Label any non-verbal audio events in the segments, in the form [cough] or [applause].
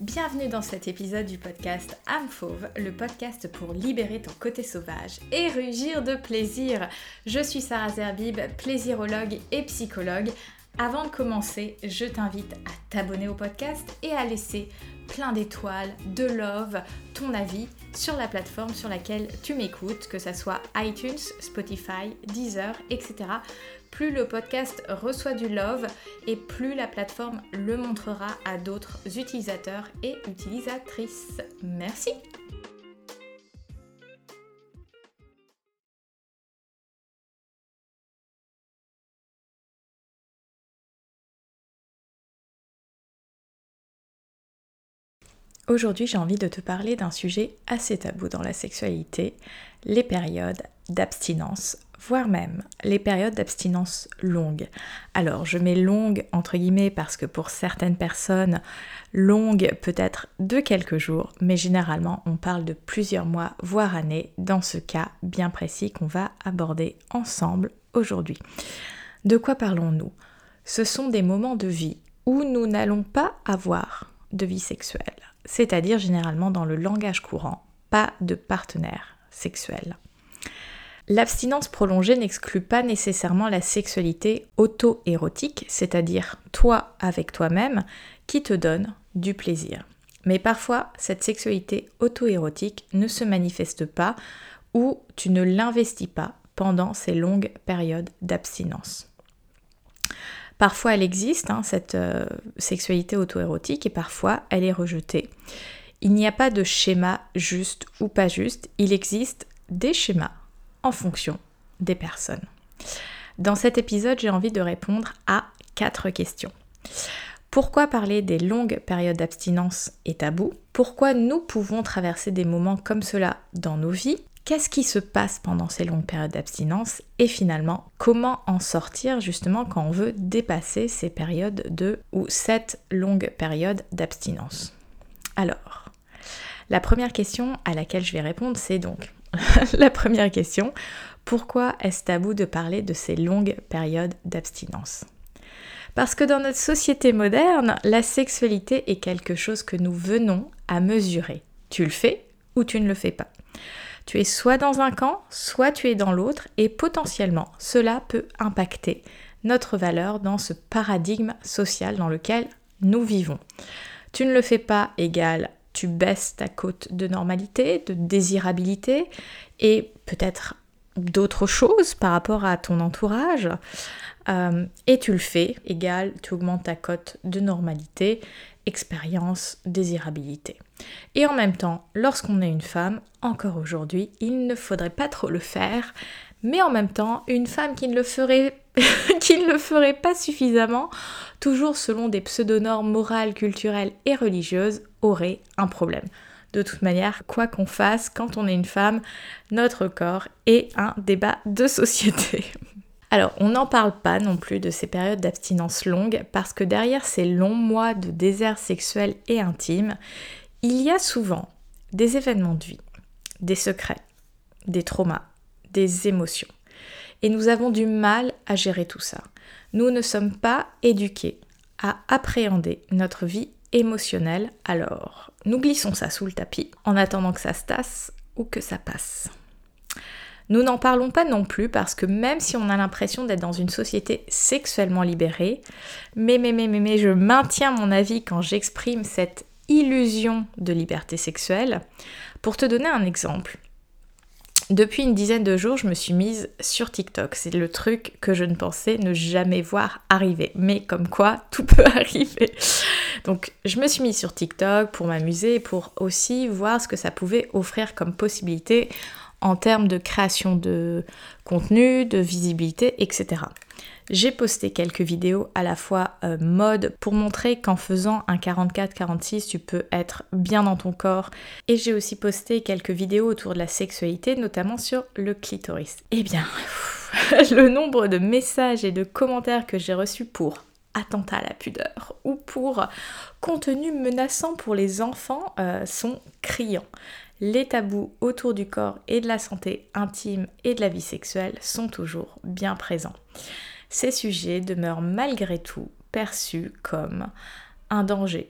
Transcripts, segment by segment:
Bienvenue dans cet épisode du podcast Âme Fauve, le podcast pour libérer ton côté sauvage et rugir de plaisir. Je suis Sarah Zerbib, plaisirologue et psychologue. Avant de commencer, je t'invite à t'abonner au podcast et à laisser plein d'étoiles, de love, ton avis sur la plateforme sur laquelle tu m'écoutes, que ce soit iTunes, Spotify, Deezer, etc. Plus le podcast reçoit du love et plus la plateforme le montrera à d'autres utilisateurs et utilisatrices. Merci. Aujourd'hui, j'ai envie de te parler d'un sujet assez tabou dans la sexualité, les périodes d'abstinence, voire même les périodes d'abstinence longues. Alors, je mets longue entre guillemets parce que pour certaines personnes, longue peut être de quelques jours, mais généralement, on parle de plusieurs mois, voire années, dans ce cas bien précis qu'on va aborder ensemble aujourd'hui. De quoi parlons-nous? Ce sont des moments de vie où nous n'allons pas avoir de vie sexuelle c'est-à-dire généralement dans le langage courant, pas de partenaire sexuel. L'abstinence prolongée n'exclut pas nécessairement la sexualité auto-érotique, c'est-à-dire toi avec toi-même, qui te donne du plaisir. Mais parfois, cette sexualité auto-érotique ne se manifeste pas ou tu ne l'investis pas pendant ces longues périodes d'abstinence. Parfois elle existe, hein, cette euh, sexualité auto-érotique, et parfois elle est rejetée. Il n'y a pas de schéma juste ou pas juste, il existe des schémas en fonction des personnes. Dans cet épisode, j'ai envie de répondre à quatre questions. Pourquoi parler des longues périodes d'abstinence est tabou? Pourquoi nous pouvons traverser des moments comme cela dans nos vies? Qu'est-ce qui se passe pendant ces longues périodes d'abstinence? Et finalement, comment en sortir justement quand on veut dépasser ces périodes de ou cette longue période d'abstinence? Alors, la première question à laquelle je vais répondre, c'est donc [laughs] la première question, pourquoi est-ce tabou de parler de ces longues périodes d'abstinence? Parce que dans notre société moderne, la sexualité est quelque chose que nous venons à mesurer. Tu le fais ou tu ne le fais pas. Tu es soit dans un camp, soit tu es dans l'autre, et potentiellement cela peut impacter notre valeur dans ce paradigme social dans lequel nous vivons. Tu ne le fais pas égal, tu baisses ta cote de normalité, de désirabilité, et peut-être d'autres choses par rapport à ton entourage. Euh, et tu le fais égal, tu augmentes ta cote de normalité, expérience, désirabilité. Et en même temps, lorsqu'on est une femme, encore aujourd'hui, il ne faudrait pas trop le faire, mais en même temps, une femme qui ne le ferait, [laughs] qui ne le ferait pas suffisamment, toujours selon des pseudonormes morales, culturelles et religieuses, aurait un problème. De toute manière, quoi qu'on fasse, quand on est une femme, notre corps est un débat de société. [laughs] Alors, on n'en parle pas non plus de ces périodes d'abstinence longues parce que derrière ces longs mois de désert sexuel et intime, il y a souvent des événements de vie, des secrets, des traumas, émotions. Et nous avons du mal à gérer tout ça. Nous ne sommes pas éduqués à appréhender notre vie émotionnelle, alors nous glissons ça sous le tapis en attendant que ça se tasse ou que ça passe. Nous n'en parlons pas non plus parce que même si on a l'impression d'être dans une société sexuellement libérée, mais mais mais mais, mais je maintiens mon avis quand j'exprime cette illusion de liberté sexuelle. Pour te donner un exemple, depuis une dizaine de jours, je me suis mise sur TikTok. C'est le truc que je ne pensais ne jamais voir arriver. Mais comme quoi, [laughs] tout peut arriver. Donc, je me suis mise sur TikTok pour m'amuser pour aussi voir ce que ça pouvait offrir comme possibilité en termes de création de contenu, de visibilité, etc. J'ai posté quelques vidéos à la fois euh, mode pour montrer qu'en faisant un 44-46 tu peux être bien dans ton corps et j'ai aussi posté quelques vidéos autour de la sexualité notamment sur le clitoris. Eh bien, [laughs] le nombre de messages et de commentaires que j'ai reçus pour attentat à la pudeur ou pour contenu menaçant pour les enfants euh, sont criants les tabous autour du corps et de la santé intime et de la vie sexuelle sont toujours bien présents. Ces sujets demeurent malgré tout perçus comme un danger,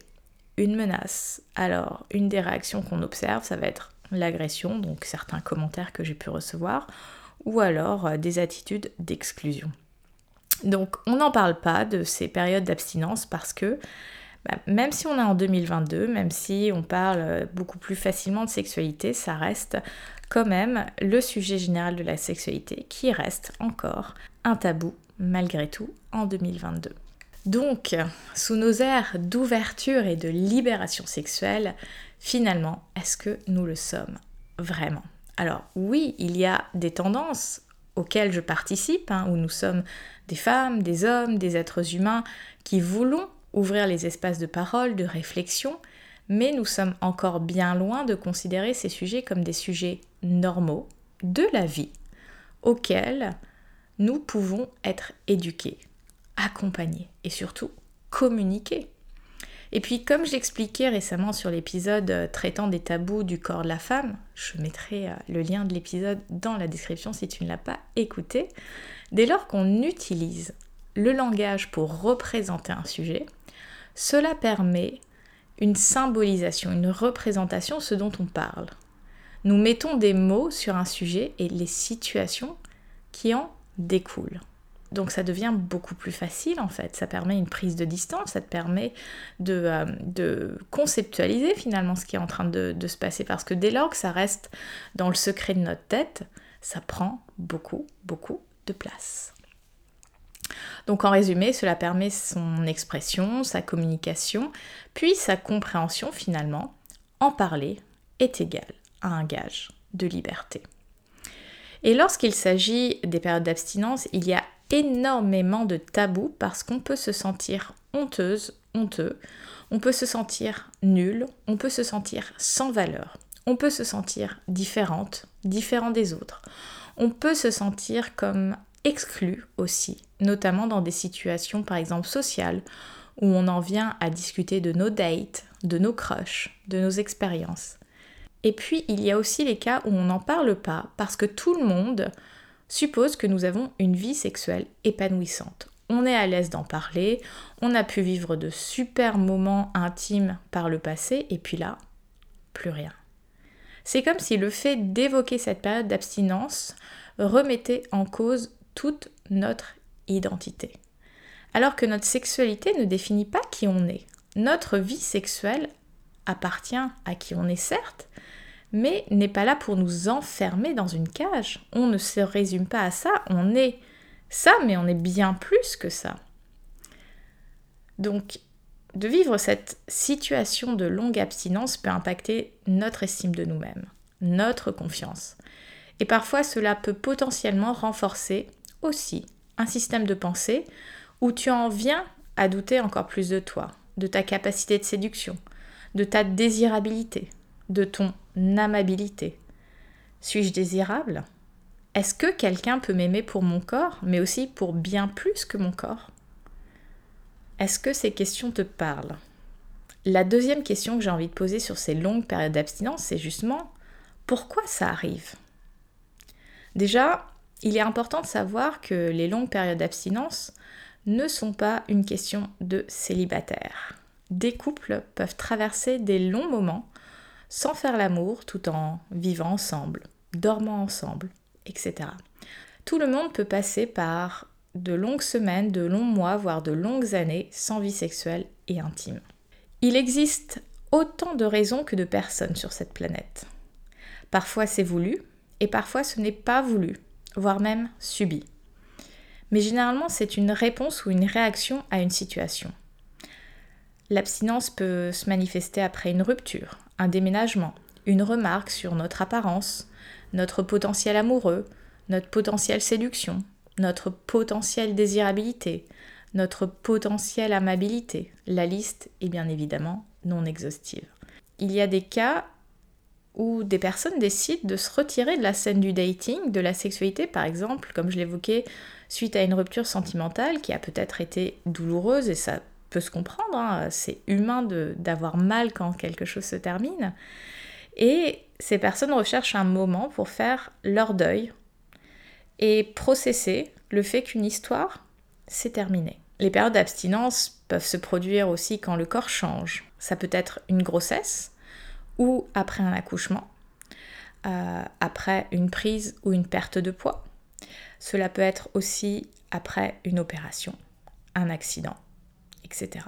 une menace. Alors, une des réactions qu'on observe, ça va être l'agression, donc certains commentaires que j'ai pu recevoir, ou alors euh, des attitudes d'exclusion. Donc, on n'en parle pas de ces périodes d'abstinence parce que bah, même si on est en 2022, même si on parle euh, beaucoup plus facilement de sexualité, ça reste quand même le sujet général de la sexualité qui reste encore un tabou malgré tout en 2022. Donc, sous nos airs d'ouverture et de libération sexuelle, finalement, est-ce que nous le sommes vraiment? Alors oui, il y a des tendances auxquelles je participe, hein, où nous sommes des femmes, des hommes, des êtres humains qui voulons ouvrir les espaces de parole, de réflexion, mais nous sommes encore bien loin de considérer ces sujets comme des sujets normaux de la vie auxquels nous pouvons être éduqués, accompagnés et surtout communiquer. Et puis comme je l'expliquais récemment sur l'épisode euh, traitant des tabous du corps de la femme, je mettrai euh, le lien de l'épisode dans la description si tu ne l'as pas écouté, dès lors qu'on utilise le langage pour représenter un sujet, cela permet une symbolisation, une représentation, ce dont on parle. Nous mettons des mots sur un sujet et les situations qui en découlent. Donc ça devient beaucoup plus facile en fait, ça permet une prise de distance, ça te permet de, euh, conceptualiser finalement ce qui est en train de, de, se passer parce que dès lors que ça reste dans le secret de notre tête, ça prend beaucoup, beaucoup de place. Donc en résumé, cela permet son expression, sa communication, puis sa compréhension finalement. En parler est égal à un gage de liberté. Et lorsqu'il s'agit des périodes d'abstinence, il y a énormément de tabous parce qu'on peut se sentir honteuse, honteux, on peut se sentir nul, on peut se sentir sans valeur, on peut se sentir différente, différent des autres, on peut se sentir comme exclu aussi, notamment dans des situations par exemple sociales où on en vient à discuter de nos dates, de nos crushs, de nos expériences. Et puis il y a aussi les cas où on n'en parle pas parce que tout le monde suppose que nous avons une vie sexuelle épanouissante. On est à l'aise d'en parler, on a pu vivre de super moments intimes par le passé et puis là, plus rien. C'est comme si le fait d'évoquer cette période d'abstinence remettait en cause toute notre identité. Alors que notre sexualité ne définit pas qui on est. Notre vie sexuelle appartient à qui on est certes, mais n'est pas là pour nous enfermer dans une cage. On ne se résume pas à ça, on est ça, mais on est bien plus que ça. Donc, de vivre cette situation de longue abstinence peut impacter notre estime de nous-mêmes, notre confiance. Et parfois, cela peut potentiellement renforcer aussi un système de pensée où tu en viens à douter encore plus de toi, de ta capacité de séduction, de ta désirabilité, de ton amabilité. Suis-je désirable? Est-ce que quelqu'un peut m'aimer pour mon corps, mais aussi pour bien plus que mon corps? Est-ce que ces questions te parlent? La deuxième question que j'ai envie de poser sur ces longues périodes d'abstinence, c'est justement pourquoi ça arrive? Déjà, il est important de savoir que les longues périodes d'abstinence ne sont pas une question de célibataire. Des couples peuvent traverser des longs moments sans faire l'amour tout en vivant ensemble, dormant ensemble, etc. Tout le monde peut passer par de longues semaines, de longs mois, voire de longues années sans vie sexuelle et intime. Il existe autant de raisons que de personnes sur cette planète. Parfois c'est voulu et parfois ce n'est pas voulu voire même subi. Mais généralement, c'est une réponse ou une réaction à une situation. L'abstinence peut se manifester après une rupture, un déménagement, une remarque sur notre apparence, notre potentiel amoureux, notre potentiel séduction, notre potentiel désirabilité, notre potentiel amabilité. La liste est bien évidemment non exhaustive. Il y a des cas où des personnes décident de se retirer de la scène du dating, de la sexualité par exemple, comme je l'évoquais, suite à une rupture sentimentale qui a peut-être été douloureuse et ça peut se comprendre, hein. c'est humain d'avoir mal quand quelque chose se termine. Et ces personnes recherchent un moment pour faire leur deuil et processer le fait qu'une histoire s'est terminée. Les périodes d'abstinence peuvent se produire aussi quand le corps change. Ça peut être une grossesse ou après un accouchement, euh, après une prise ou une perte de poids. Cela peut être aussi après une opération, un accident, etc.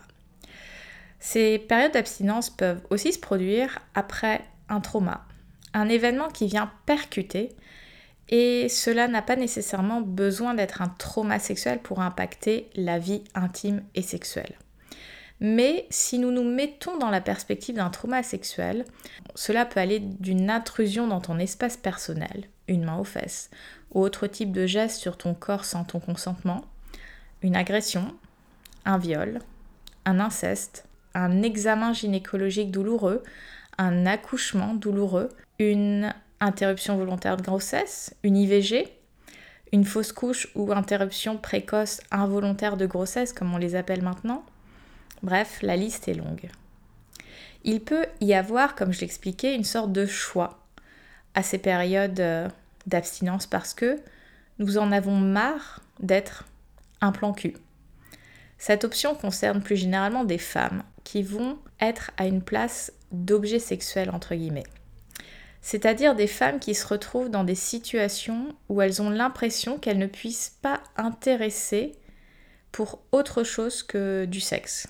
Ces périodes d'abstinence peuvent aussi se produire après un trauma, un événement qui vient percuter et cela n'a pas nécessairement besoin d'être un trauma sexuel pour impacter la vie intime et sexuelle. Mais si nous nous mettons dans la perspective d'un trauma sexuel, cela peut aller d'une intrusion dans ton espace personnel, une main aux fesses, ou autre type de geste sur ton corps sans ton consentement, une agression, un viol, un inceste, un examen gynécologique douloureux, un accouchement douloureux, une interruption volontaire de grossesse, une IVG, une fausse couche ou interruption précoce involontaire de grossesse comme on les appelle maintenant. Bref, la liste est longue. Il peut y avoir, comme je l'expliquais, une sorte de choix à ces périodes euh, d'abstinence parce que nous en avons marre d'être un plan cul. Cette option concerne plus généralement des femmes qui vont être à une place d'objet sexuel entre guillemets. C'est-à-dire des femmes qui se retrouvent dans des situations où elles ont l'impression qu'elles ne puissent pas intéresser pour autre chose que du sexe.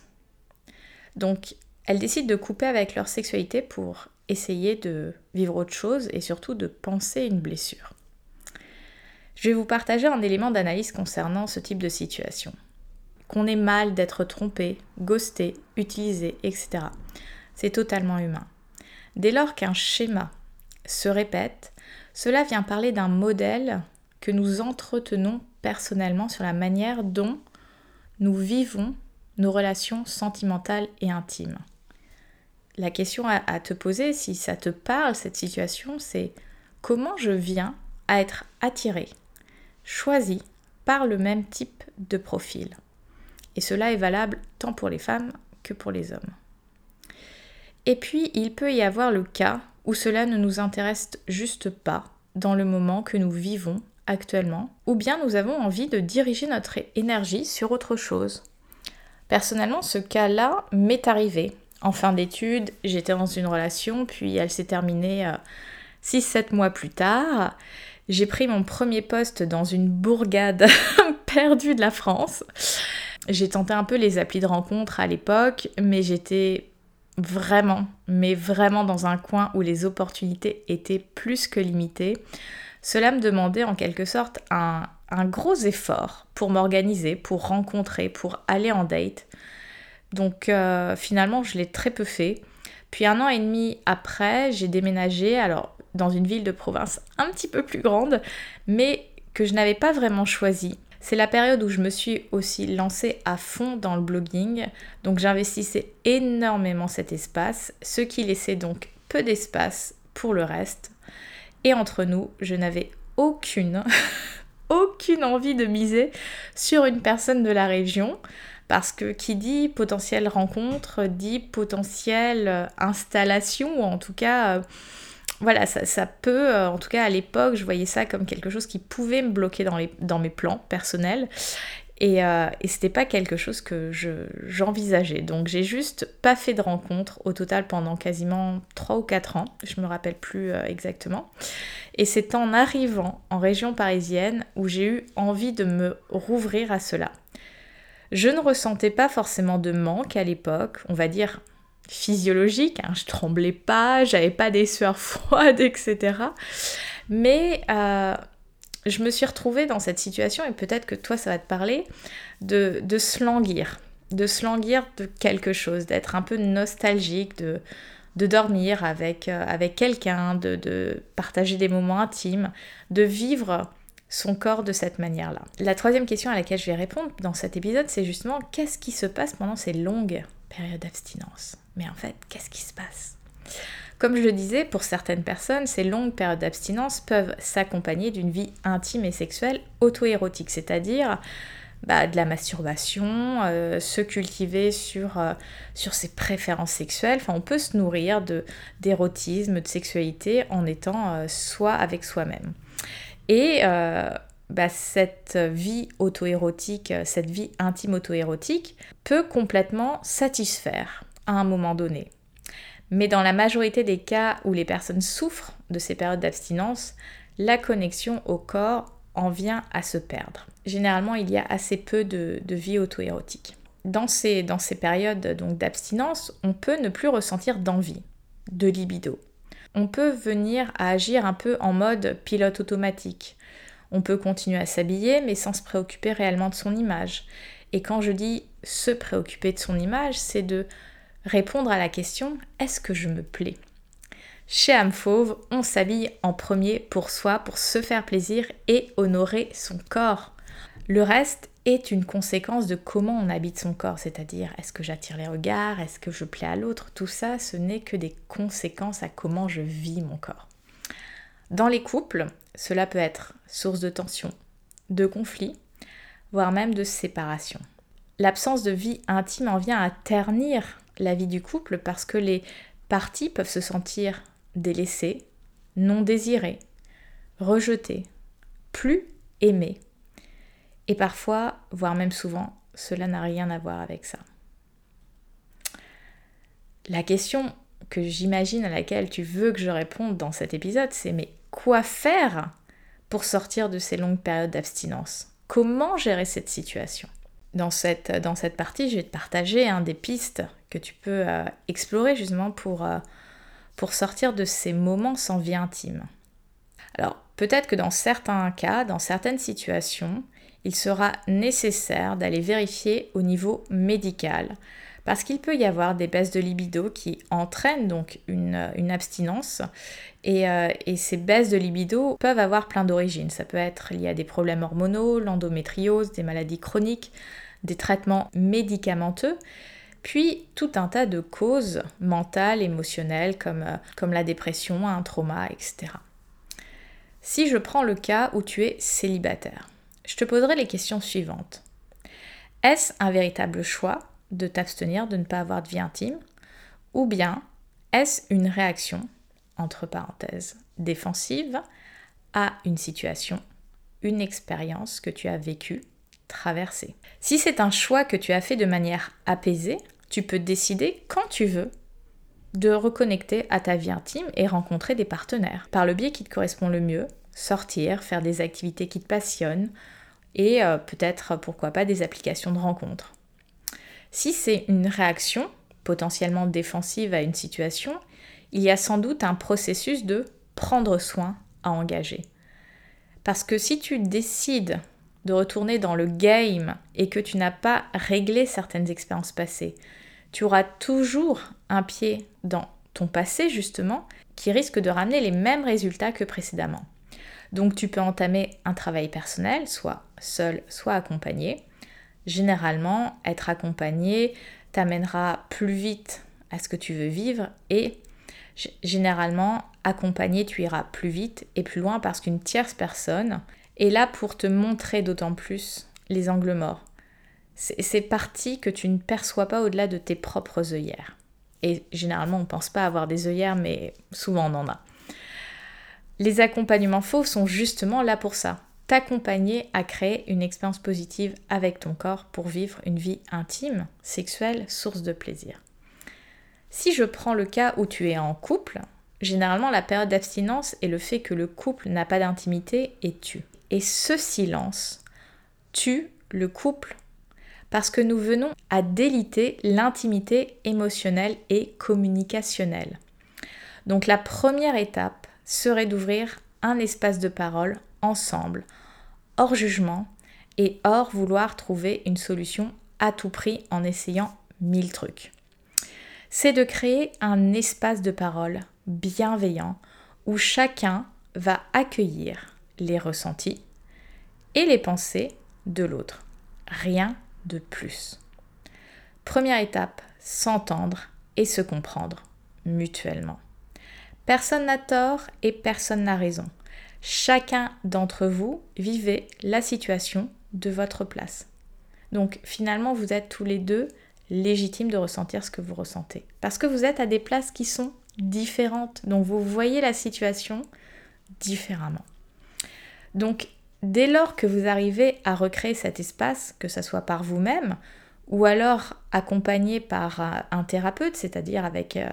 Donc elles décident de couper avec leur sexualité pour essayer de vivre autre chose et surtout de penser une blessure. Je vais vous partager un élément d'analyse concernant ce type de situation. Qu'on ait mal d'être trompé, ghosté, utilisé, etc. C'est totalement humain. Dès lors qu'un schéma se répète, cela vient parler d'un modèle que nous entretenons personnellement sur la manière dont nous vivons nos relations sentimentales et intimes. La question à, te poser, si ça te parle, cette situation, c'est comment je viens à être attiré, choisi par le même type de profil. Et cela est valable tant pour les femmes que pour les hommes. Et puis, il peut y avoir le cas où cela ne nous intéresse juste pas dans le moment que nous vivons actuellement, ou bien nous avons envie de diriger notre énergie sur autre chose. Personnellement, ce cas-là m'est arrivé. En fin d'études, j'étais dans une relation, puis elle s'est terminée 6-7 euh, mois plus tard. J'ai pris mon premier poste dans une bourgade [laughs] perdue de la France. J'ai tenté un peu les applis de rencontre à l'époque, mais j'étais vraiment, mais vraiment dans un coin où les opportunités étaient plus que limitées. Cela me demandait en quelque sorte un, gros effort pour m'organiser, pour rencontrer, pour aller en date. Donc euh, finalement, je l'ai très peu fait. Puis un an et demi après, j'ai déménagé, alors dans une ville de province un petit peu plus grande, mais que je n'avais pas vraiment choisi. C'est la période où je me suis aussi lancée à fond dans le blogging, donc j'investissais énormément cet espace, ce qui laissait donc peu d'espace pour le reste. Et entre nous, je n'avais aucune, [laughs] aucune envie de miser sur une personne de la région, parce que qui dit potentielle rencontre dit potentielle installation, ou en tout cas... Euh, voilà, ça, peut, euh, en tout cas à l'époque, je voyais ça comme quelque chose qui pouvait me bloquer dans, les, dans mes plans personnels. Et, euh, et c'était pas quelque chose que j'envisageais. Donc j'ai juste pas fait de rencontre au total pendant quasiment 3 ou 4 ans, je me rappelle plus euh, exactement. Et c'est en arrivant en région parisienne où j'ai eu envie de me rouvrir à cela. Je ne ressentais pas forcément de manque à l'époque, on va dire physiologique, hein, je tremblais pas, j'avais pas des sueurs [laughs] froides, etc. Mais euh, je me suis retrouvée dans cette situation, et peut-être que toi ça va te parler, de, de se languir, de se languir de quelque chose, d'être un peu nostalgique, de, de dormir avec, euh, avec quelqu'un, de, de partager des moments intimes, de vivre son corps de cette manière-là. La troisième question à laquelle je vais répondre dans cet épisode, c'est justement qu'est-ce qui se passe pendant ces longues périodes d'abstinence? Mais en fait, qu'est-ce qui se passe? Comme je le disais, pour certaines personnes, ces longues périodes d'abstinence peuvent s'accompagner d'une vie intime et sexuelle auto-érotique, c'est-à-dire bah, de la masturbation, euh, se cultiver sur, euh, sur ses préférences sexuelles. Enfin, on peut se nourrir d'érotisme, de, sexualité en étant euh, soi avec soi-même. Et bah, cette vie auto-érotique, cette vie intime auto-érotique peut complètement satisfaire à un moment donné. Mais dans la majorité des cas où les personnes souffrent de ces périodes d'abstinence, la connexion au corps en vient à se perdre. Généralement, il y a assez peu de, vie auto-érotique. Dans ces, périodes d'abstinence, on peut ne plus ressentir d'envie, de libido. On peut venir à agir un peu en mode pilote automatique. On peut continuer à s'habiller mais sans se préoccuper réellement de son image. Et quand je dis se préoccuper de son image, c'est de répondre à la question est-ce que je me plais? Chez Amfauve, on s'habille en premier pour soi, pour se faire plaisir et honorer son corps. Le reste est une conséquence de comment on habite son corps, c'est-à-dire est-ce que j'attire les regards, est-ce que je plais à l'autre, tout ça, ce n'est que des conséquences à comment je vis mon corps. Dans les couples, cela peut être source de tension, de conflit, voire même de séparation. L'absence de vie intime en vient à ternir la vie du couple parce que les parties peuvent se sentir délaissées, non désirées, rejetées, plus aimées. Et parfois, voire même souvent, cela n'a rien à voir avec ça. La question que j'imagine à laquelle tu veux que je réponde dans cet épisode, c'est mais quoi faire pour sortir de ces longues périodes d'abstinence? Comment gérer cette situation? Dans cette, partie, je vais te partager des pistes que tu peux euh, explorer justement euh, pour sortir de ces moments sans vie intime. Alors, peut-être que dans certains cas, dans certaines situations, il sera nécessaire d'aller vérifier au niveau médical parce qu'il peut y avoir des baisses de libido qui entraînent donc une, abstinence et, euh, et, ces baisses de libido peuvent avoir plein d'origines. Ça peut être lié à des problèmes hormonaux, l'endométriose, des maladies chroniques, des traitements médicamenteux, puis tout un tas de causes mentales, émotionnelles comme, euh, comme la dépression, un trauma, etc. Si je prends le cas où tu es célibataire, je te poserai les questions suivantes. Est-ce un véritable choix de t'abstenir de ne pas avoir de vie intime Ou bien est-ce une réaction, entre parenthèses, défensive à une situation, une expérience que tu as vécue traverser. Si c'est un choix que tu as fait de manière apaisée, tu peux décider quand tu veux de reconnecter à ta vie intime et rencontrer des partenaires par le biais qui te correspond le mieux, sortir, faire des activités qui te passionnent et euh, peut-être pourquoi pas des applications de rencontres. Si c'est une réaction potentiellement défensive à une situation, il y a sans doute un processus de prendre soin à engager. Parce que si tu décides de retourner dans le game et que tu n'as pas réglé certaines expériences passées, tu auras toujours un pied dans ton passé justement qui risque de ramener les mêmes résultats que précédemment. Donc tu peux entamer un travail personnel, soit seul, soit accompagné. Généralement, être accompagné t'amènera plus vite à ce que tu veux vivre et généralement, accompagné, tu iras plus vite et plus loin parce qu'une tierce personne et là pour te montrer d'autant plus les angles morts. C'est parties que tu ne perçois pas au-delà de tes propres œillères. Et généralement, on ne pense pas avoir des œillères, mais souvent on en a. Les accompagnements faux sont justement là pour ça. T'accompagner à créer une expérience positive avec ton corps pour vivre une vie intime, sexuelle, source de plaisir. Si je prends le cas où tu es en couple, généralement la période d'abstinence et le fait que le couple n'a pas d'intimité est tu. Et ce silence tue le couple parce que nous venons à déliter l'intimité émotionnelle et communicationnelle. Donc la première étape serait d'ouvrir un espace de parole ensemble, hors jugement et hors vouloir trouver une solution à tout prix en essayant mille trucs. C'est de créer un espace de parole bienveillant où chacun va accueillir les ressentis et les pensées de l'autre. Rien de plus. Première étape, s'entendre et se comprendre mutuellement. Personne n'a tort et personne n'a raison. Chacun d'entre vous vivez la situation de votre place. Donc finalement, vous êtes tous les deux légitimes de ressentir ce que vous ressentez. Parce que vous êtes à des places qui sont différentes. Donc vous voyez la situation différemment. Donc dès lors que vous arrivez à recréer cet espace, que ce soit par vous-même, ou alors accompagné par euh, un thérapeute, c'est-à-dire avec euh,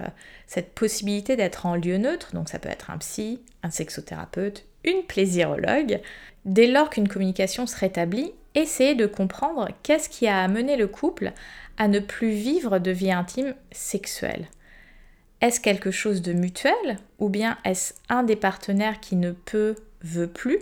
cette possibilité d'être en lieu neutre, donc ça peut être un psy, un sexothérapeute, une plaisirologue, dès lors qu'une communication se rétablit, essayez de comprendre qu'est-ce qui a amené le couple à ne plus vivre de vie intime sexuelle. Est-ce quelque chose de mutuel ou bien est-ce un des partenaires qui ne peut, veut plus?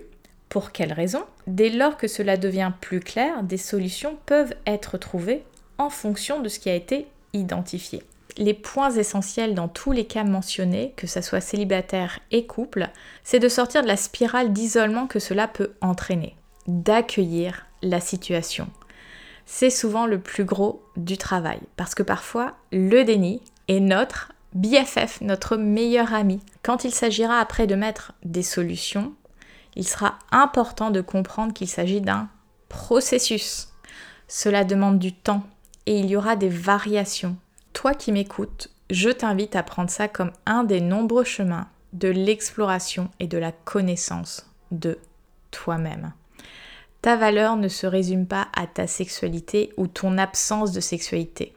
Pour quelles raisons Dès lors que cela devient plus clair, des solutions peuvent être trouvées en fonction de ce qui a été identifié. Les points essentiels dans tous les cas mentionnés, que ce soit célibataire et couple, c'est de sortir de la spirale d'isolement que cela peut entraîner, d'accueillir la situation. C'est souvent le plus gros du travail, parce que parfois le déni est notre BFF, notre meilleur ami. Quand il s'agira après de mettre des solutions, il sera important de comprendre qu'il s'agit d'un processus. Cela demande du temps et il y aura des variations. Toi qui m'écoutes, je t'invite à prendre ça comme un des nombreux chemins de l'exploration et de la connaissance de toi-même. Ta valeur ne se résume pas à ta sexualité ou ton absence de sexualité.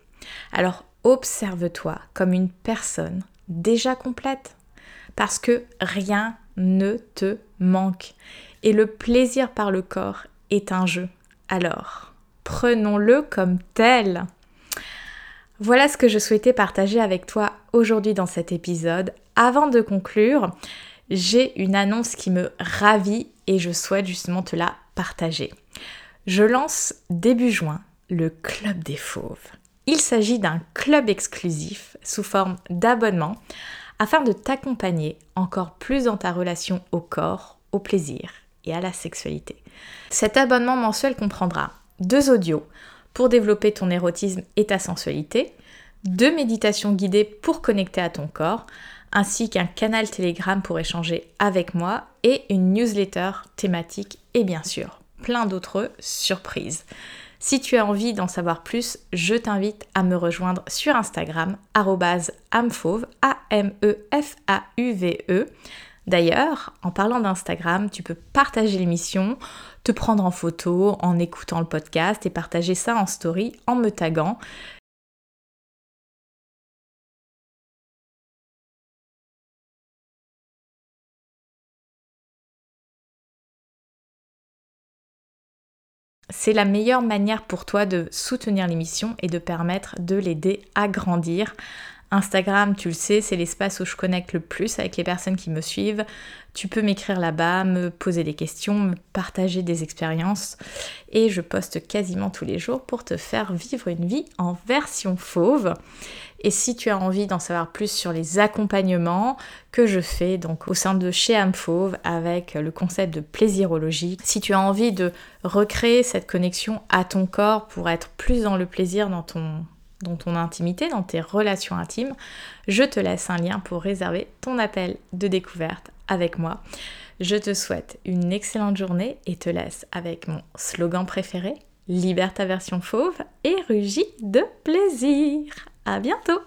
Alors observe-toi comme une personne déjà complète parce que rien ne te manque. Et le plaisir par le corps est un jeu. Alors, prenons-le comme tel. Voilà ce que je souhaitais partager avec toi aujourd'hui dans cet épisode. Avant de conclure, j'ai une annonce qui me ravit et je souhaite justement te la partager. Je lance début juin le Club des Fauves. Il s'agit d'un club exclusif sous forme d'abonnement afin de t'accompagner encore plus dans ta relation au corps, au plaisir et à la sexualité. Cet abonnement mensuel comprendra deux audios pour développer ton érotisme et ta sensualité, deux méditations guidées pour connecter à ton corps, ainsi qu'un canal Telegram pour échanger avec moi et une newsletter thématique et bien sûr plein d'autres surprises. Si tu as envie d'en savoir plus, je t'invite à me rejoindre sur Instagram, amfauve, A-M-E-F-A-U-V-E. E. D'ailleurs, en parlant d'Instagram, tu peux partager l'émission, te prendre en photo en écoutant le podcast et partager ça en story en me taguant. C'est la meilleure manière pour toi de soutenir l'émission et de permettre de l'aider à grandir. Instagram, tu le sais, c'est l'espace où je connecte le plus avec les personnes qui me suivent. Tu peux m'écrire là-bas, me poser des questions, me partager des expériences. Et je poste quasiment tous les jours pour te faire vivre une vie en version fauve. Et si tu as envie d'en savoir plus sur les accompagnements que je fais donc au sein de chez Amfauve avec le concept de plaisirologie, si tu as envie de recréer cette connexion à ton corps pour être plus dans le plaisir dans ton dans ton intimité, dans tes relations intimes, je te laisse un lien pour réserver ton appel de découverte avec moi. Je te souhaite une excellente journée et te laisse avec mon slogan préféré, libère ta version fauve et rugis de plaisir. À bientôt